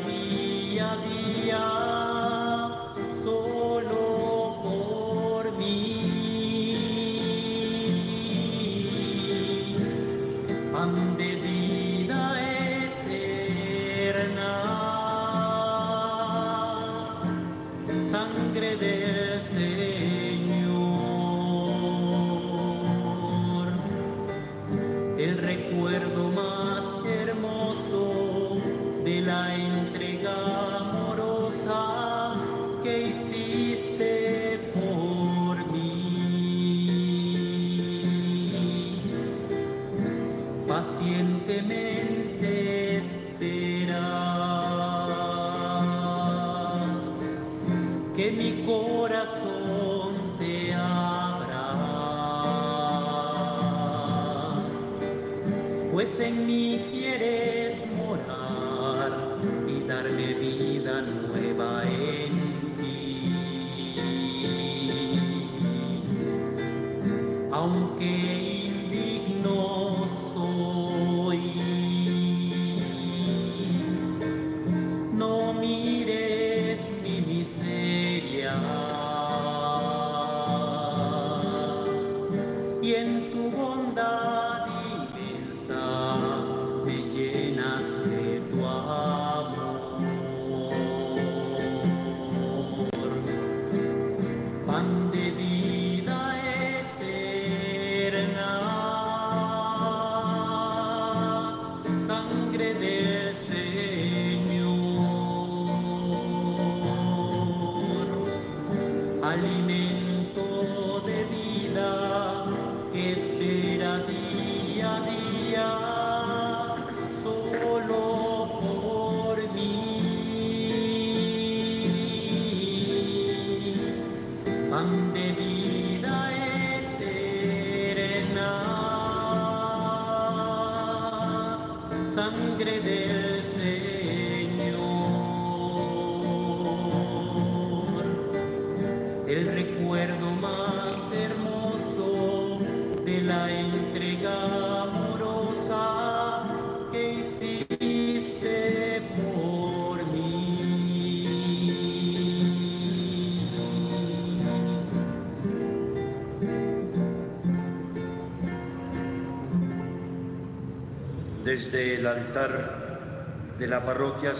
espera día y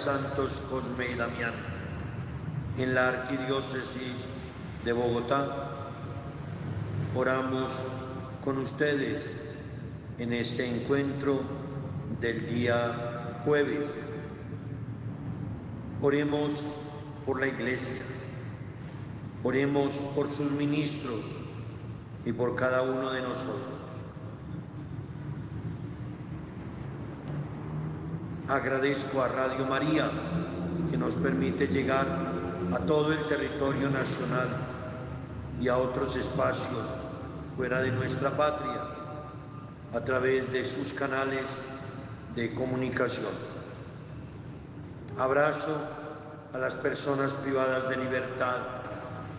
Santos Cosme y Damián, en la arquidiócesis de Bogotá, oramos con ustedes en este encuentro del día jueves. Oremos por la iglesia, oremos por sus ministros y por cada uno de nosotros. Agradezco a Radio María que nos permite llegar a todo el territorio nacional y a otros espacios fuera de nuestra patria a través de sus canales de comunicación. Abrazo a las personas privadas de libertad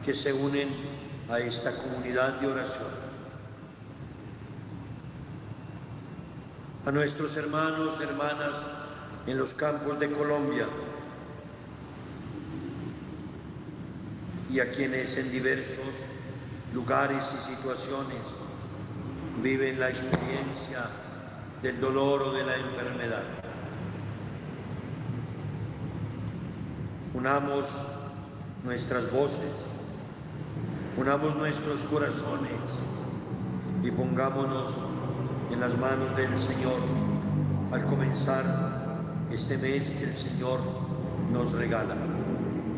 que se unen a esta comunidad de oración. A nuestros hermanos, hermanas, en los campos de Colombia y a quienes en diversos lugares y situaciones viven la experiencia del dolor o de la enfermedad. Unamos nuestras voces, unamos nuestros corazones y pongámonos en las manos del Señor al comenzar este mes que el Señor nos regala,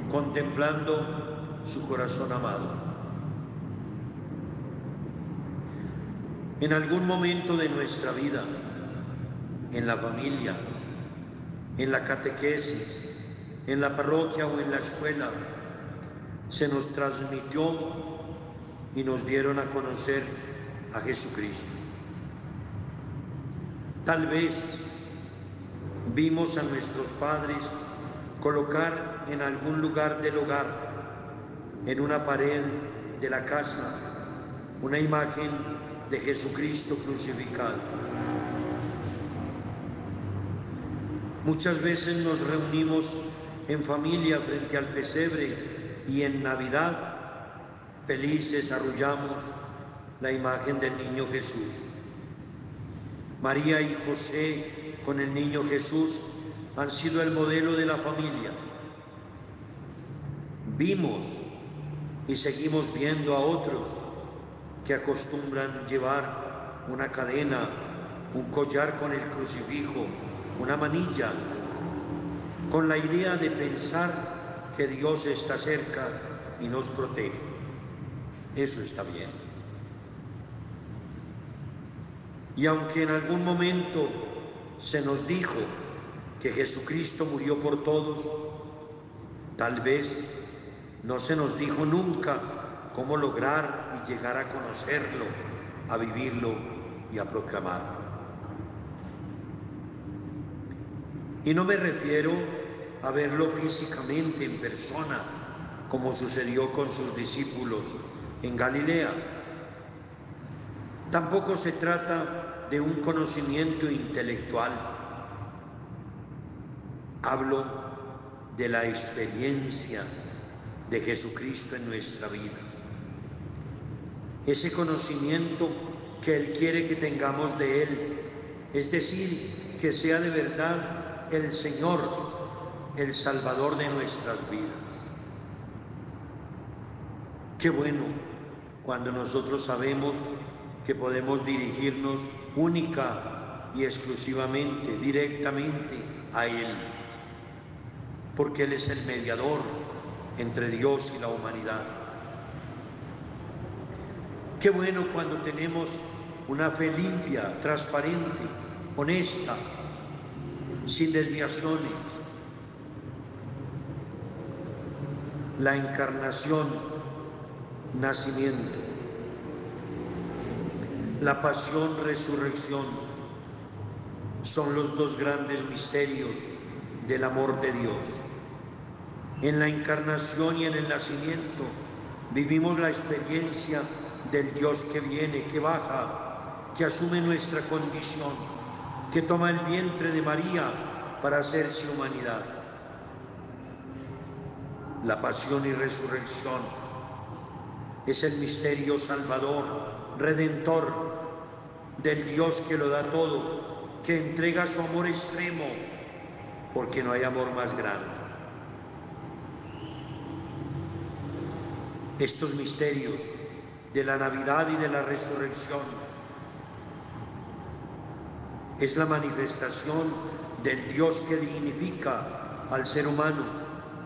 contemplando su corazón amado. En algún momento de nuestra vida, en la familia, en la catequesis, en la parroquia o en la escuela, se nos transmitió y nos dieron a conocer a Jesucristo. Tal vez vimos a nuestros padres colocar en algún lugar del hogar, en una pared de la casa, una imagen de Jesucristo crucificado. Muchas veces nos reunimos en familia frente al pesebre y en Navidad felices arrullamos la imagen del niño Jesús. María y José con el niño Jesús han sido el modelo de la familia. Vimos y seguimos viendo a otros que acostumbran llevar una cadena, un collar con el crucifijo, una manilla, con la idea de pensar que Dios está cerca y nos protege. Eso está bien. Y aunque en algún momento se nos dijo que Jesucristo murió por todos, tal vez no se nos dijo nunca cómo lograr y llegar a conocerlo, a vivirlo y a proclamarlo. Y no me refiero a verlo físicamente en persona, como sucedió con sus discípulos en Galilea. Tampoco se trata de un conocimiento intelectual. Hablo de la experiencia de Jesucristo en nuestra vida. Ese conocimiento que Él quiere que tengamos de Él, es decir, que sea de verdad el Señor, el Salvador de nuestras vidas. Qué bueno cuando nosotros sabemos que podemos dirigirnos única y exclusivamente, directamente a Él, porque Él es el mediador entre Dios y la humanidad. Qué bueno cuando tenemos una fe limpia, transparente, honesta, sin desviaciones. La encarnación, nacimiento. La pasión, resurrección son los dos grandes misterios del amor de Dios. En la encarnación y en el nacimiento vivimos la experiencia del Dios que viene, que baja, que asume nuestra condición que toma el vientre de María para hacerse humanidad. La pasión y resurrección es el misterio salvador, redentor del Dios que lo da todo, que entrega su amor extremo, porque no hay amor más grande. Estos misterios de la Navidad y de la resurrección es la manifestación del Dios que dignifica al ser humano,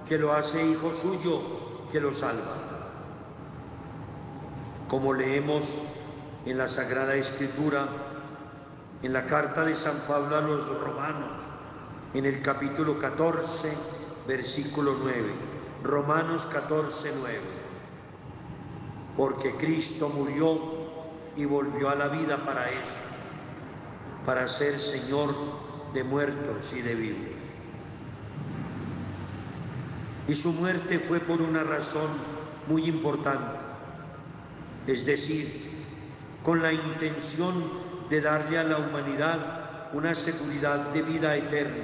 que lo hace hijo suyo, que lo salva. Como leemos en la Sagrada Escritura, en la carta de San Pablo a los romanos, en el capítulo 14, versículo 9. Romanos 14, 9. Porque Cristo murió y volvió a la vida para eso para ser Señor de muertos y de vivos. Y su muerte fue por una razón muy importante, es decir, con la intención de darle a la humanidad una seguridad de vida eterna,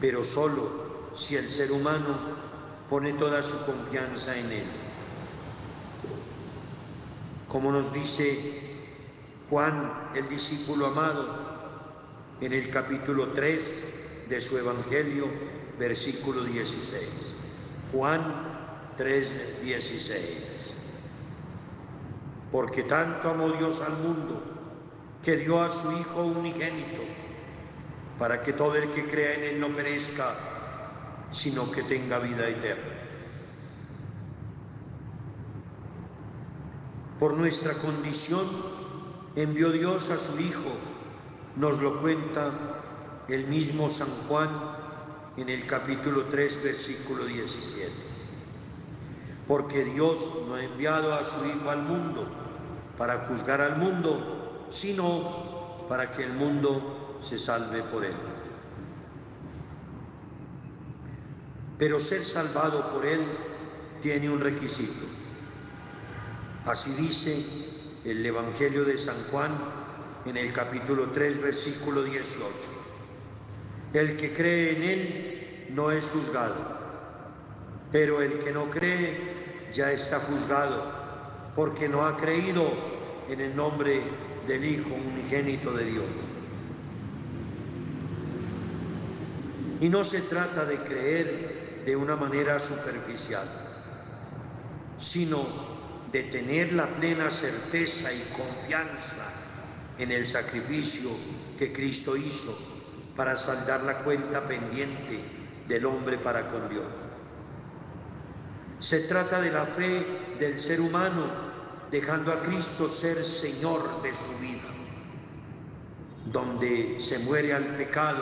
pero solo si el ser humano pone toda su confianza en él. Como nos dice Juan, el discípulo amado, en el capítulo 3 de su Evangelio, versículo 16. Juan 3, 16. Porque tanto amó Dios al mundo que dio a su Hijo unigénito, para que todo el que crea en Él no perezca, sino que tenga vida eterna. Por nuestra condición envió Dios a su Hijo, nos lo cuenta el mismo San Juan en el capítulo 3, versículo 17. Porque Dios no ha enviado a su Hijo al mundo para juzgar al mundo, sino para que el mundo se salve por él. Pero ser salvado por él tiene un requisito. Así dice el Evangelio de San Juan en el capítulo 3, versículo 18. El que cree en Él no es juzgado, pero el que no cree ya está juzgado, porque no ha creído en el nombre del Hijo unigénito de Dios. Y no se trata de creer de una manera superficial, sino de tener la plena certeza y confianza en el sacrificio que Cristo hizo para saldar la cuenta pendiente del hombre para con Dios. Se trata de la fe del ser humano dejando a Cristo ser Señor de su vida, donde se muere al pecado,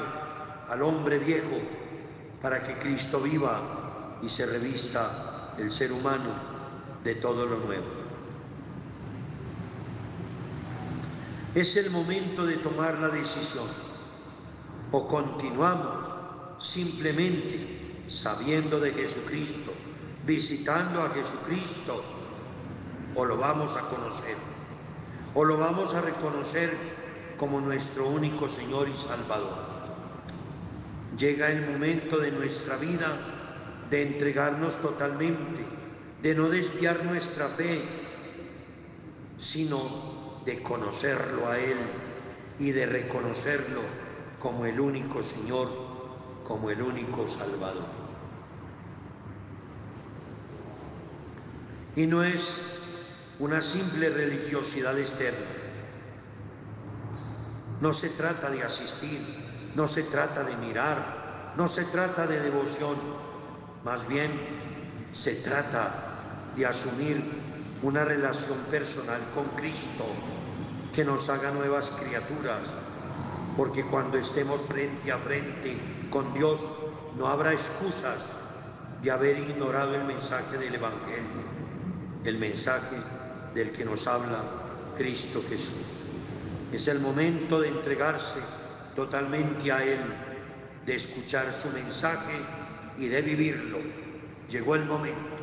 al hombre viejo, para que Cristo viva y se revista el ser humano de todo lo nuevo. Es el momento de tomar la decisión. O continuamos simplemente sabiendo de Jesucristo, visitando a Jesucristo, o lo vamos a conocer, o lo vamos a reconocer como nuestro único Señor y Salvador. Llega el momento de nuestra vida de entregarnos totalmente, de no desviar nuestra fe, sino de conocerlo a Él y de reconocerlo como el único Señor, como el único Salvador. Y no es una simple religiosidad externa. No se trata de asistir, no se trata de mirar, no se trata de devoción, más bien se trata de asumir una relación personal con Cristo que nos haga nuevas criaturas, porque cuando estemos frente a frente con Dios no habrá excusas de haber ignorado el mensaje del Evangelio, el mensaje del que nos habla Cristo Jesús. Es el momento de entregarse totalmente a Él, de escuchar su mensaje y de vivirlo. Llegó el momento.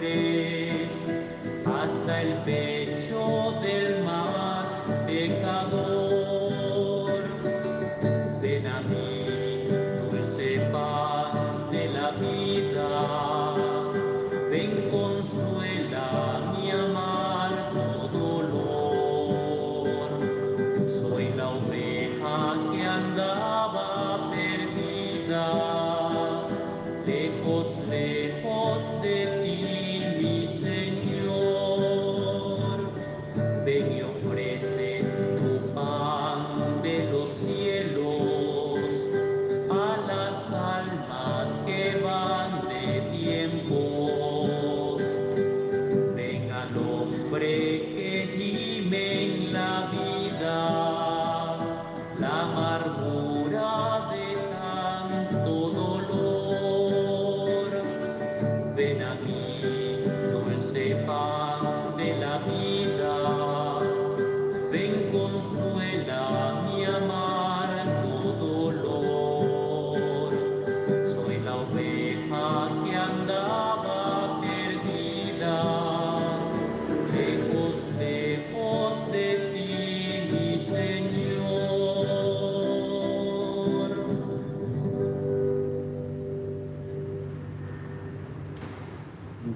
La amargura de tanto dolor.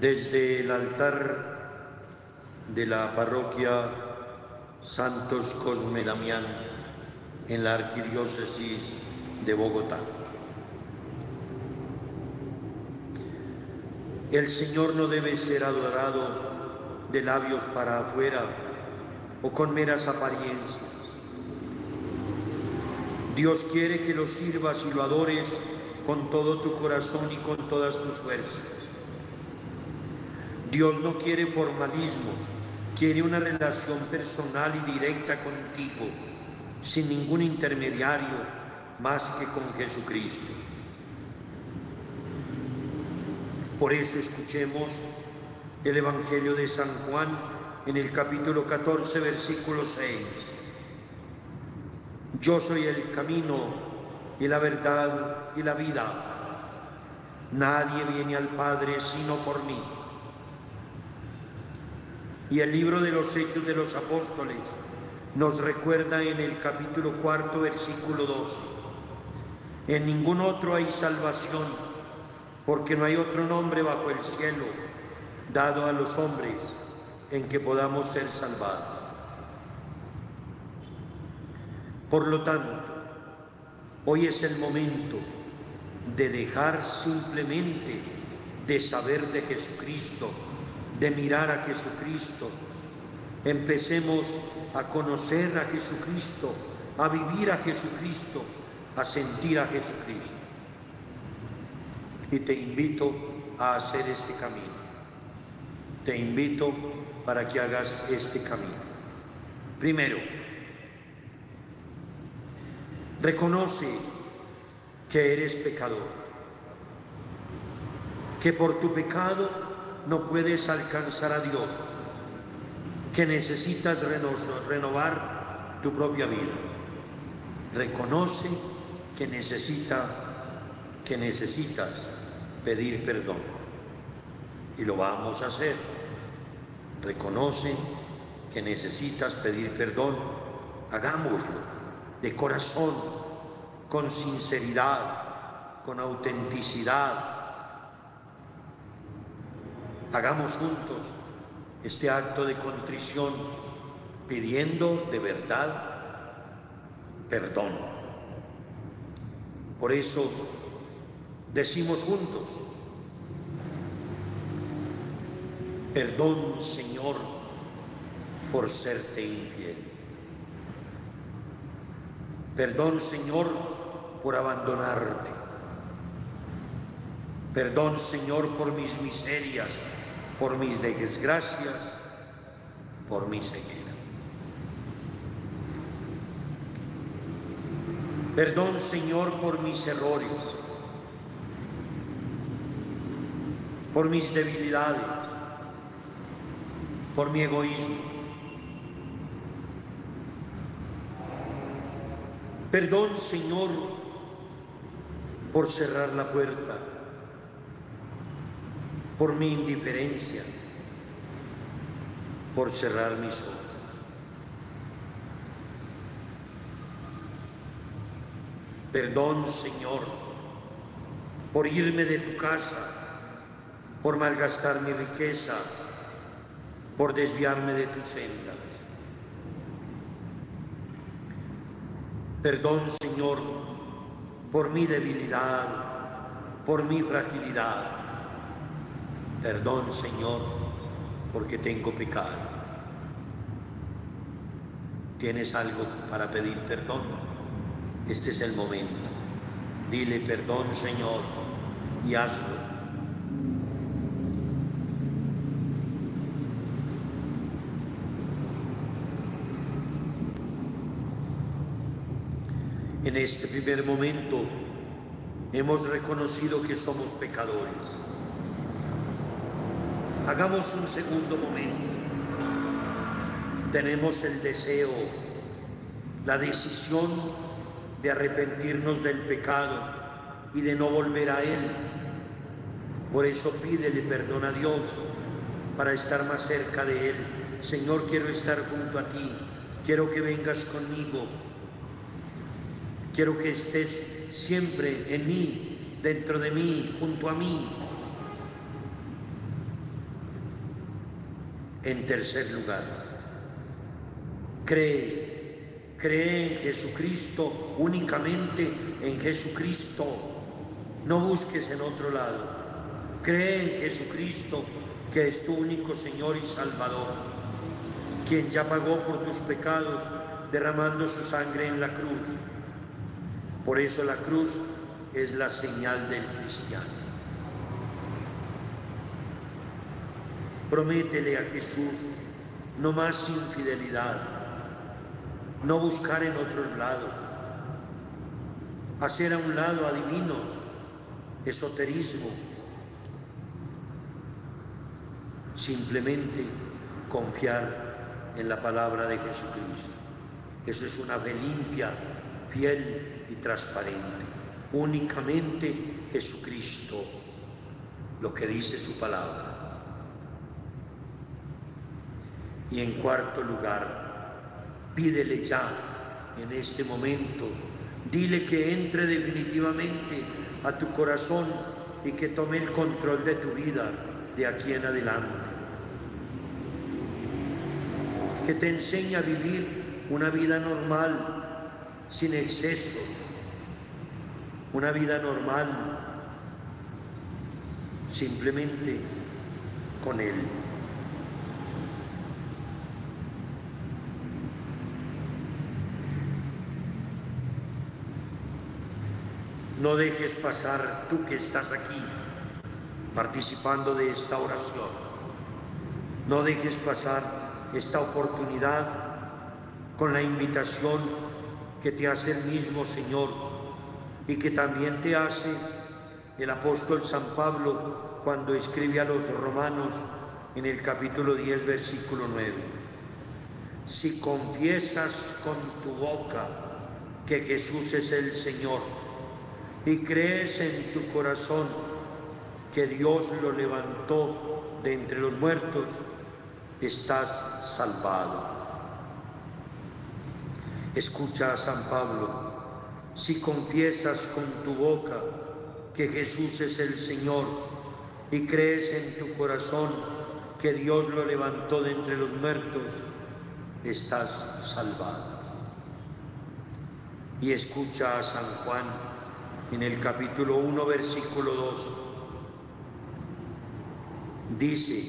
Desde el altar de la parroquia Santos Cosme Damián en la arquidiócesis de Bogotá. El Señor no debe ser adorado de labios para afuera o con meras apariencias. Dios quiere que lo sirvas y lo adores con todo tu corazón y con todas tus fuerzas. Dios no quiere formalismos, quiere una relación personal y directa contigo, sin ningún intermediario más que con Jesucristo. Por eso escuchemos el Evangelio de San Juan en el capítulo 14, versículo 6. Yo soy el camino y la verdad y la vida. Nadie viene al Padre sino por mí. Y el libro de los Hechos de los Apóstoles nos recuerda en el capítulo cuarto, versículo 12. En ningún otro hay salvación, porque no hay otro nombre bajo el cielo dado a los hombres en que podamos ser salvados. Por lo tanto, hoy es el momento de dejar simplemente de saber de Jesucristo de mirar a Jesucristo. Empecemos a conocer a Jesucristo, a vivir a Jesucristo, a sentir a Jesucristo. Y te invito a hacer este camino. Te invito para que hagas este camino. Primero, reconoce que eres pecador, que por tu pecado no puedes alcanzar a Dios, que necesitas renovar tu propia vida. Reconoce que necesita, que necesitas pedir perdón. Y lo vamos a hacer. Reconoce que necesitas pedir perdón. Hagámoslo de corazón, con sinceridad, con autenticidad, Hagamos juntos este acto de contrición pidiendo de verdad perdón. Por eso decimos juntos, perdón Señor por serte infiel. Perdón Señor por abandonarte. Perdón Señor por mis miserias por mis desgracias, por mi ceguera. Perdón, Señor, por mis errores, por mis debilidades, por mi egoísmo. Perdón, Señor, por cerrar la puerta por mi indiferencia, por cerrar mis ojos. Perdón, Señor, por irme de tu casa, por malgastar mi riqueza, por desviarme de tus sendas. Perdón, Señor, por mi debilidad, por mi fragilidad Perdón, Señor, porque tengo pecado. ¿Tienes algo para pedir perdón? Este es el momento. Dile perdón, Señor, y hazlo. En este primer momento hemos reconocido que somos pecadores Hagamos un segundo momento. Tenemos el deseo, la decisión de arrepentirnos del pecado y de no volver a él. Por eso pídele perdón a Dios para estar más cerca de Él. Señor, quiero estar junto a ti. Quiero que vengas conmigo. Quiero que estés siempre en mí, dentro de mí, junto a mí. En tercer lugar, cree, cree en Jesucristo, únicamente en Jesucristo. No busques en otro lado. Cree en Jesucristo, que es tu único Señor y Salvador, quien ya pagó por tus pecados derramando su sangre en la cruz. Por eso la cruz es la señal del cristiano. Prométele a Jesús no más infidelidad, no buscar en otros lados, hacer a un lado adivinos, esoterismo, simplemente confiar en la palabra de Jesucristo. Eso es una fe limpia, fiel y transparente. Únicamente Jesucristo, lo que dice su palabra. Y en cuarto lugar, pídele ya en este momento, dile que entre definitivamente a tu corazón y que tome el control de tu vida de aquí en adelante. Que te enseñe a vivir una vida normal, sin excesos, una vida normal, simplemente con Él. No dejes pasar tú que estás aquí participando de esta oración. No dejes pasar esta oportunidad con la invitación que te hace el mismo Señor y que también te hace el apóstol San Pablo cuando escribe a los romanos en el capítulo 10, versículo 9. Si confiesas con tu boca que Jesús es el Señor, y crees en tu corazón que Dios lo levantó de entre los muertos, estás salvado. Escucha a San Pablo, si confiesas con tu boca que Jesús es el Señor y crees en tu corazón que Dios lo levantó de entre los muertos, estás salvado. Y escucha a San Juan, en el capítulo 1, versículo 2, dice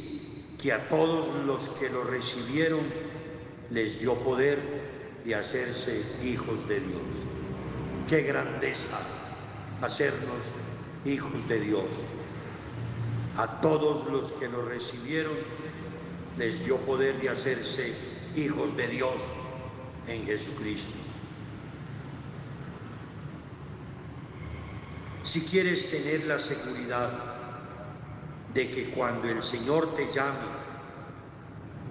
que a todos los que lo recibieron les dio poder de hacerse hijos de Dios. Qué grandeza hacernos hijos de Dios. A todos los que lo recibieron les dio poder de hacerse hijos de Dios en Jesucristo. Si quieres tener la seguridad de que cuando el Señor te llame,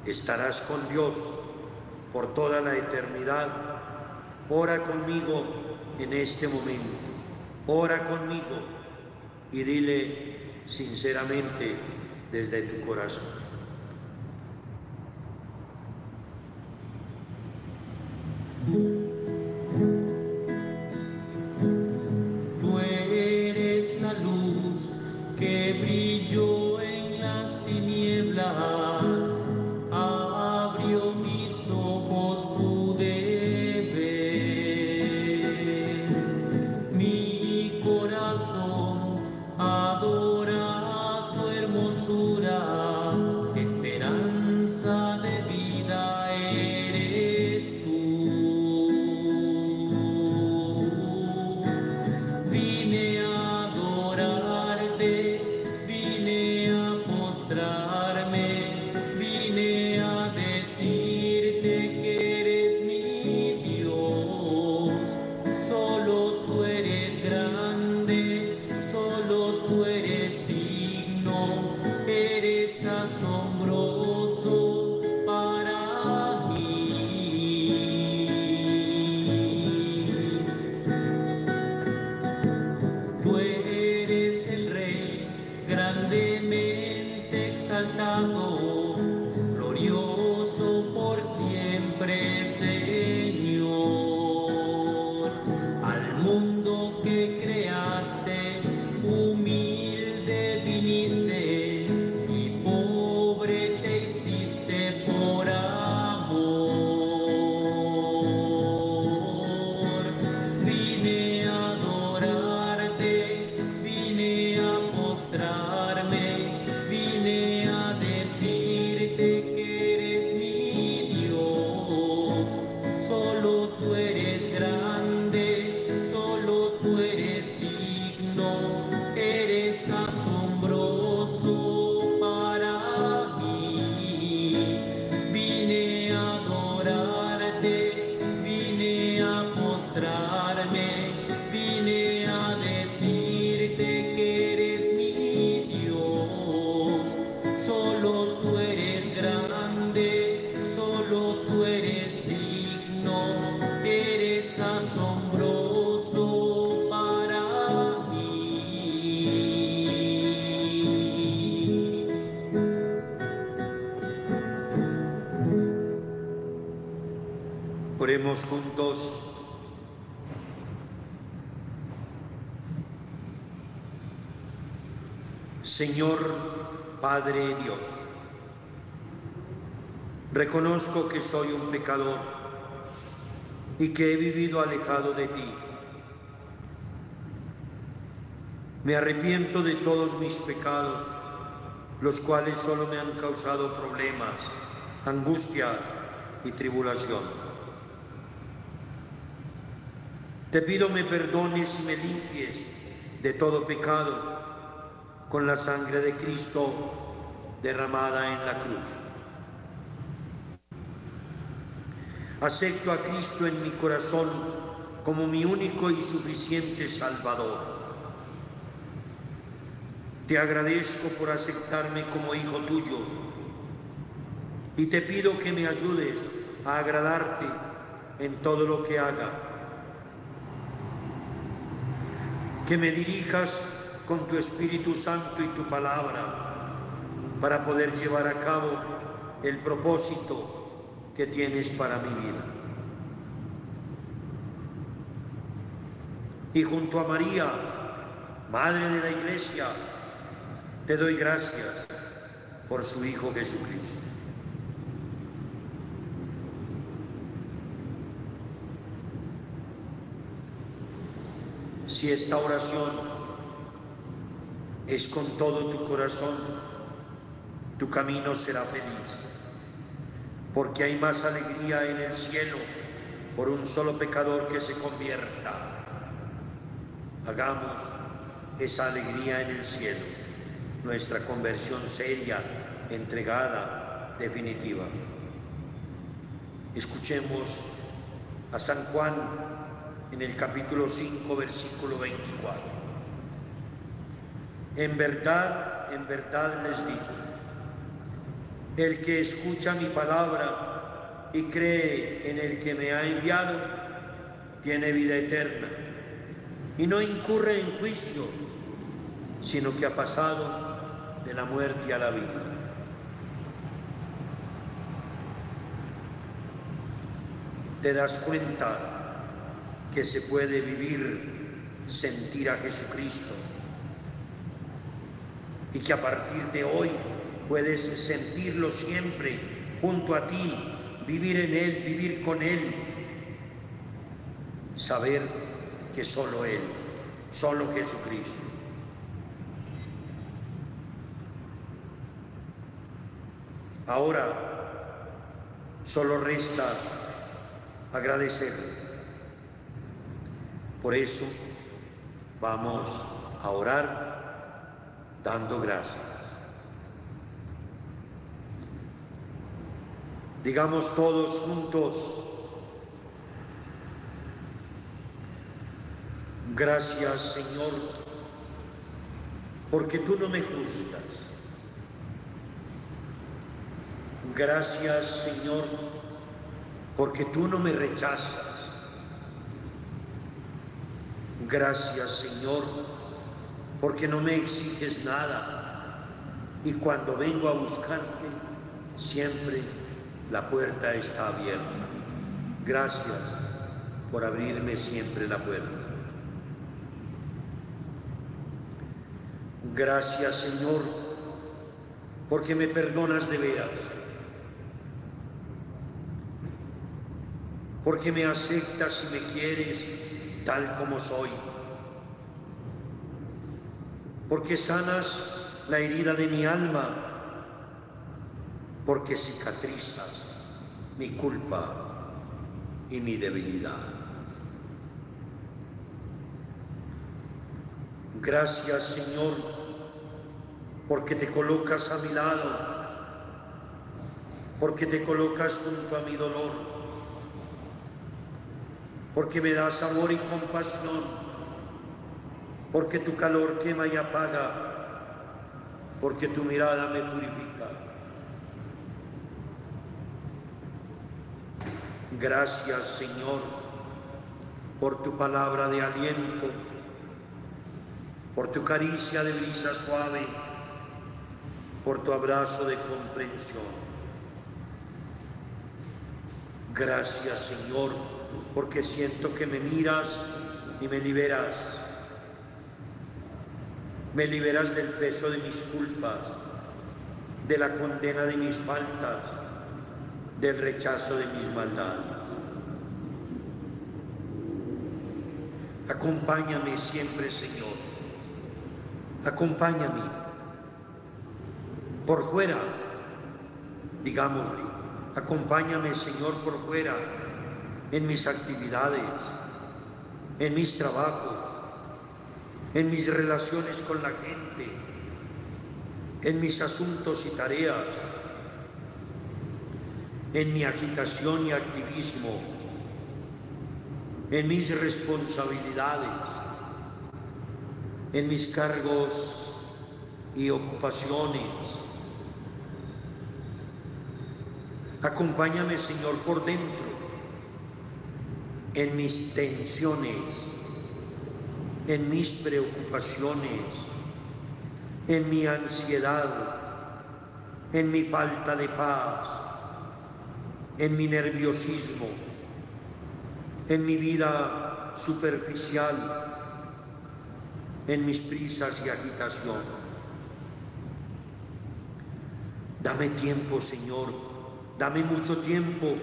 estarás con Dios por toda la eternidad, ora conmigo en este momento, ora conmigo y dile sinceramente desde tu corazón. say Oremos juntos. Señor Padre Dios, reconozco que soy un pecador y que he vivido alejado de ti. Me arrepiento de todos mis pecados, los cuales solo me han causado problemas, angustias y tribulación. Te pido me perdones y me limpies de todo pecado con la sangre de Cristo derramada en la cruz. Acepto a Cristo en mi corazón como mi único y suficiente Salvador. Te agradezco por aceptarme como hijo tuyo y te pido que me ayudes a agradarte en todo lo que haga. Que me dirijas con tu Espíritu Santo y tu palabra para poder llevar a cabo el propósito que tienes para mi vida. Y junto a María, Madre de la Iglesia, te doy gracias por su Hijo Jesucristo. Si esta oración es con todo tu corazón, tu camino será feliz, porque hay más alegría en el cielo por un solo pecador que se convierta. Hagamos esa alegría en el cielo, nuestra conversión seria, entregada, definitiva. Escuchemos a San Juan en el capítulo 5, versículo 24. En verdad, en verdad les digo, el que escucha mi palabra y cree en el que me ha enviado, tiene vida eterna y no incurre en juicio, sino que ha pasado de la muerte a la vida. Te das cuenta que se puede vivir, sentir a Jesucristo y que a partir de hoy puedes sentirlo siempre junto a ti, vivir en Él, vivir con Él, saber que solo Él, solo Jesucristo. Ahora solo resta agradecer. Por eso vamos a orar dando gracias. Digamos todos juntos, gracias Señor, porque tú no me juzgas. Gracias Señor, porque tú no me rechazas. Gracias Señor, porque no me exiges nada. Y cuando vengo a buscarte, siempre la puerta está abierta. Gracias por abrirme siempre la puerta. Gracias Señor, porque me perdonas de veras. Porque me aceptas y me quieres tal como soy porque sanas la herida de mi alma, porque cicatrizas mi culpa y mi debilidad. Gracias Señor, porque te colocas a mi lado, porque te colocas junto a mi dolor, porque me das amor y compasión porque tu calor quema y apaga, porque tu mirada me purifica. Gracias Señor por tu palabra de aliento, por tu caricia de brisa suave, por tu abrazo de comprensión. Gracias Señor porque siento que me miras y me liberas. Me liberas del peso de mis culpas, de la condena de mis faltas, del rechazo de mis maldades. Acompáñame siempre, Señor. Acompáñame. Por fuera, digámosle, acompáñame, Señor, por fuera, en mis actividades, en mis trabajos, en mis relaciones con la gente, en mis asuntos y tareas, en mi agitación y activismo, en mis responsabilidades, en mis cargos y ocupaciones. Acompáñame, Señor, por dentro, en mis tensiones, en mis preocupaciones, en mi ansiedad, en mi falta de paz, en mi nerviosismo en mi vida superficial, en mis prisas y agitación. Dame tiempo, Señor, dame mucho tiempo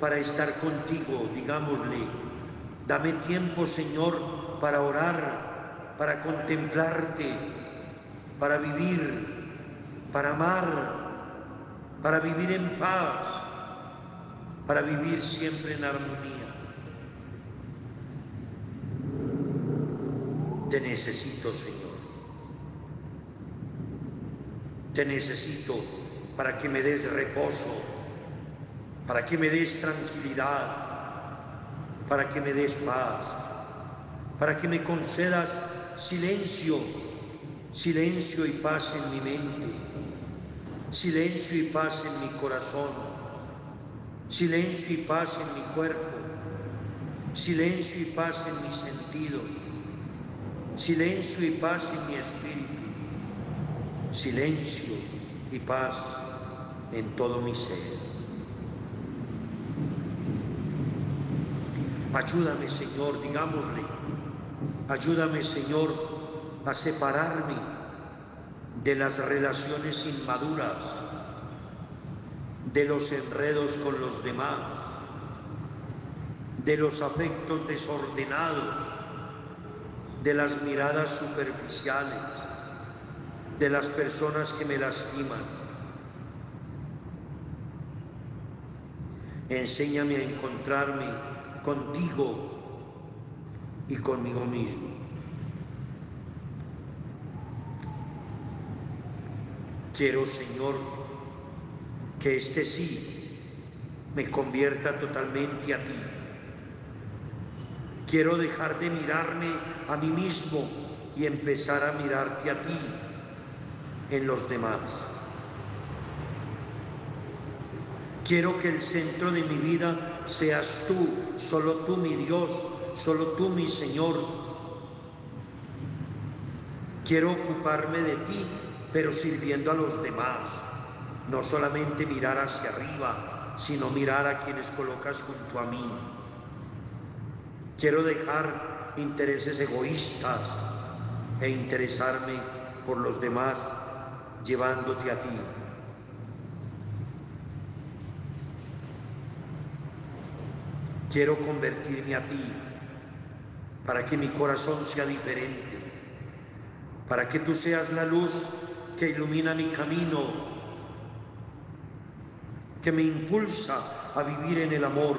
para estar contigo, digámosle. Dame tiempo, Señor, para orar, para contemplarte, para vivir, para amar, para vivir en paz, para vivir siempre en armonía. Te necesito, Señor. Te necesito para que me des reposo, para que me des tranquilidad, para que me des paz, para que me concedas silencio, silencio y paz en mi mente, silencio y paz en mi corazón, silencio y paz en mi cuerpo, silencio y paz en mis sentidos silencio y paz en mi espíritu, silencio y paz en todo mi ser. Ayúdame, Señor, digámosle, ayúdame, Señor, a separarme de las relaciones inmaduras, de los enredos con los demás, de los afectos desordenados de las miradas superficiales, de las personas que me lastiman. Enséñame a encontrarme contigo y conmigo mismo. Quiero, Señor, que este sí me convierta totalmente a ti Quiero dejar de mirarme a mí mismo y empezar a mirarte a ti en los demás. Quiero que el centro de mi vida seas tú, solo tú mi Dios, solo tú mi Señor. Quiero ocuparme de ti, pero sirviendo a los demás. No solamente mirar hacia arriba, sino mirar a quienes colocas junto a mí. Quiero dejar intereses egoístas e interesarme por los demás llevándote a ti. Quiero convertirme a ti para que mi corazón sea diferente, para que tú seas la luz que ilumina mi camino, que me impulsa a vivir en el amor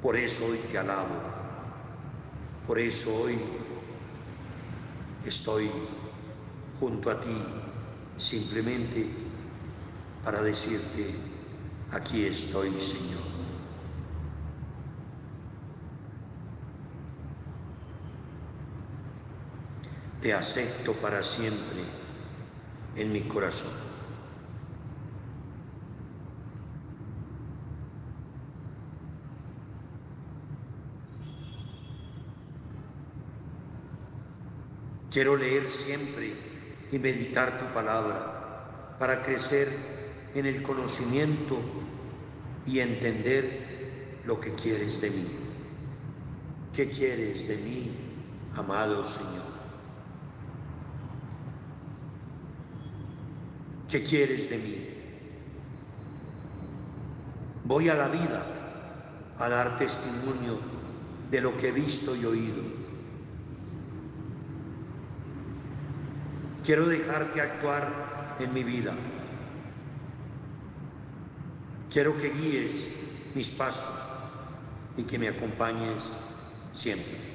Por eso hoy te alabo. Por eso hoy estoy junto a ti simplemente para decirte, aquí estoy, Señor. Te acepto para siempre en mi corazón. Quiero leer siempre y meditar tu palabra para crecer en el conocimiento y entender lo que quieres de mí. ¿Qué quieres de mí, amado Señor? ¿Qué quieres de mí? Voy a la vida a dar testimonio de lo que he visto y oído. Quiero dejarte actuar en mi vida. Quiero que guíes mis pasos y que me acompañes siempre.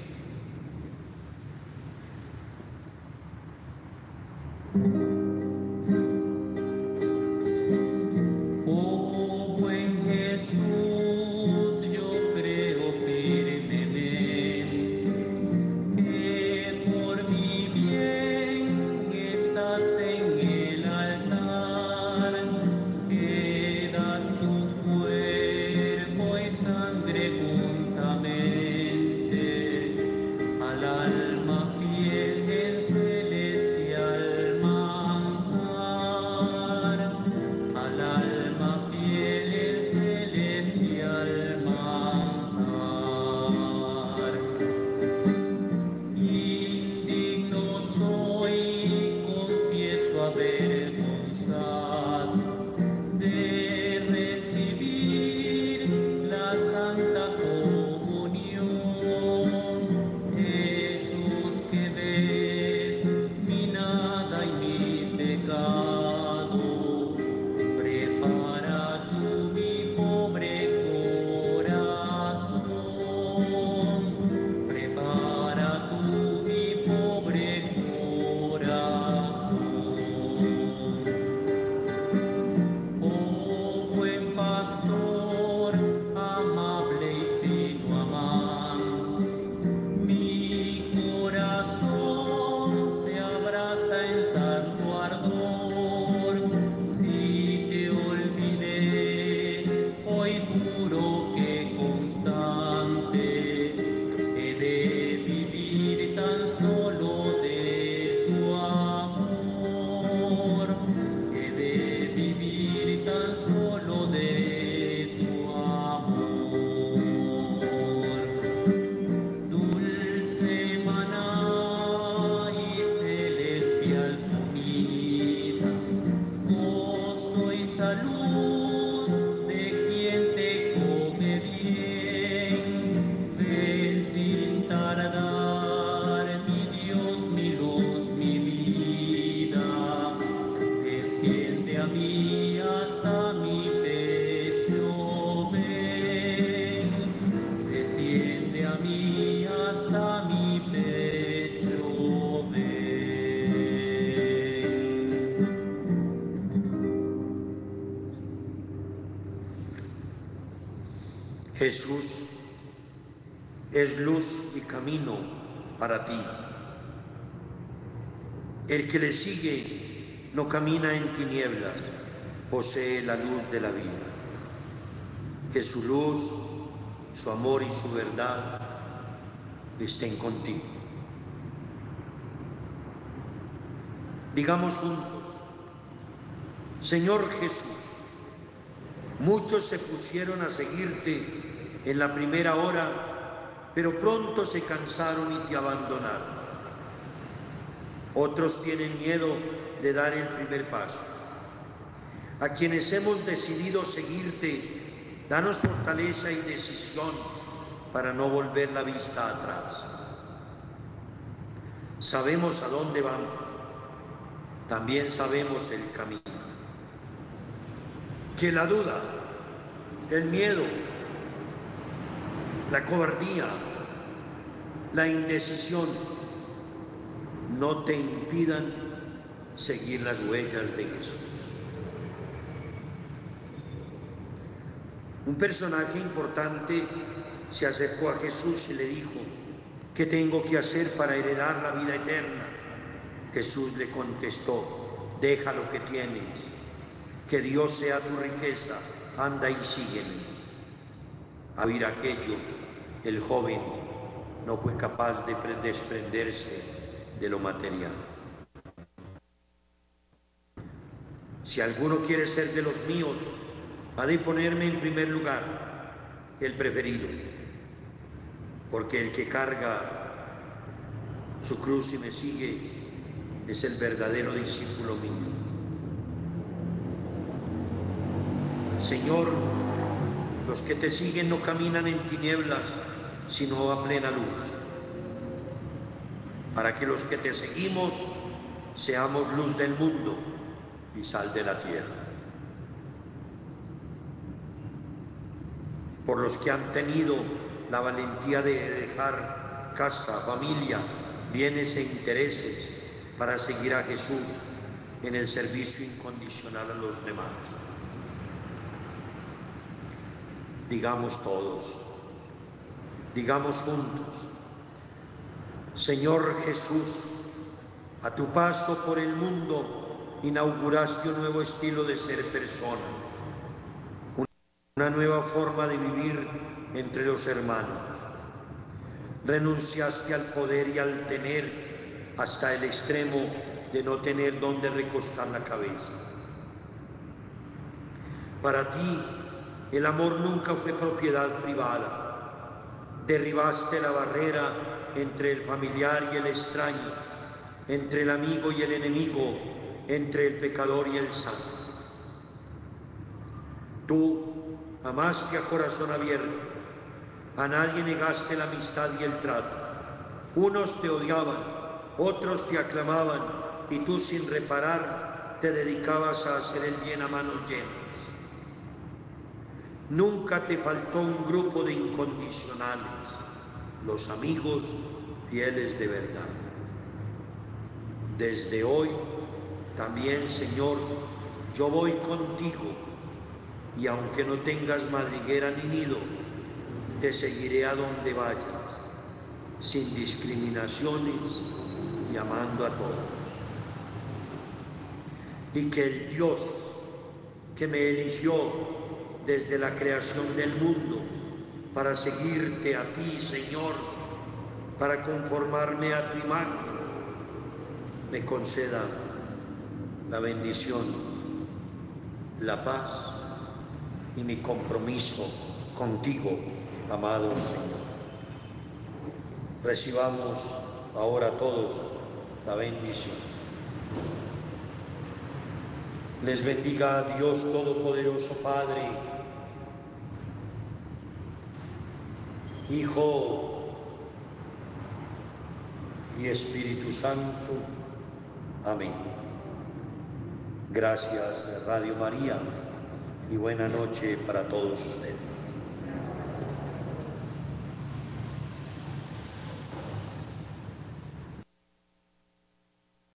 Que le sigue no camina en tinieblas, posee la luz de la vida. Que su luz, su amor y su verdad estén contigo. Digamos juntos, Señor Jesús, muchos se pusieron a seguirte en la primera hora, pero pronto se cansaron y te abandonaron. Otros tienen miedo de dar el primer paso. A quienes hemos decidido seguirte, danos fortaleza y decisión para no volver la vista atrás. Sabemos a dónde vamos, también sabemos el camino. Que la duda, el miedo, la cobardía, la indecisión no te impidan seguir las huellas de Jesús. Un personaje importante se acercó a Jesús y le dijo, ¿qué tengo que hacer para heredar la vida eterna? Jesús le contestó, deja lo que tienes, que Dios sea tu riqueza, anda y sígueme. A oír aquello, el joven no fue capaz de desprenderse de lo material. Si alguno quiere ser de los míos, ha de ponerme en primer lugar, el preferido, porque el que carga su cruz y me sigue es el verdadero discípulo mío. Señor, los que te siguen no caminan en tinieblas, sino a plena luz, para que los que te seguimos seamos luz del mundo y sal de la tierra. Por los que han tenido la valentía de dejar casa, familia, bienes e intereses para seguir a Jesús en el servicio incondicional a los demás. Digamos todos, digamos juntos, Señor Jesús, a tu paso por el mundo inauguraste un nuevo estilo de ser persona, una nueva forma de vivir entre los hermanos. Renunciaste al poder y al tener hasta el extremo de no tener donde recostar la cabeza. Para ti, el amor nunca fue propiedad privada. Derribaste la barrera entre el familiar y el extraño, entre el amigo y el enemigo, entre el pecador y el santo. Tú amaste a corazón abierto, a nadie negaste la amistad y el trato. Unos te odiaban, otros te aclamaban y tú sin reparar te dedicabas a hacer el bien a manos llenas. Nunca te faltó un grupo de incondicionales, los amigos fieles de verdad. Desde hoy también, Señor, yo voy contigo y aunque no tengas madriguera ni nido, te seguiré a donde vayas, sin discriminaciones y amando a todos. Y que el Dios que me eligió desde la creación del mundo para seguirte a ti, Señor, para conformarme a tu imagen, me conceda la bendición, la paz y mi compromiso contigo, amado Señor. Recibamos ahora todos la bendición. Les bendiga a Dios Todopoderoso Padre, Hijo y Espíritu Santo. Amén. Gracias Radio María y buena noche para todos ustedes.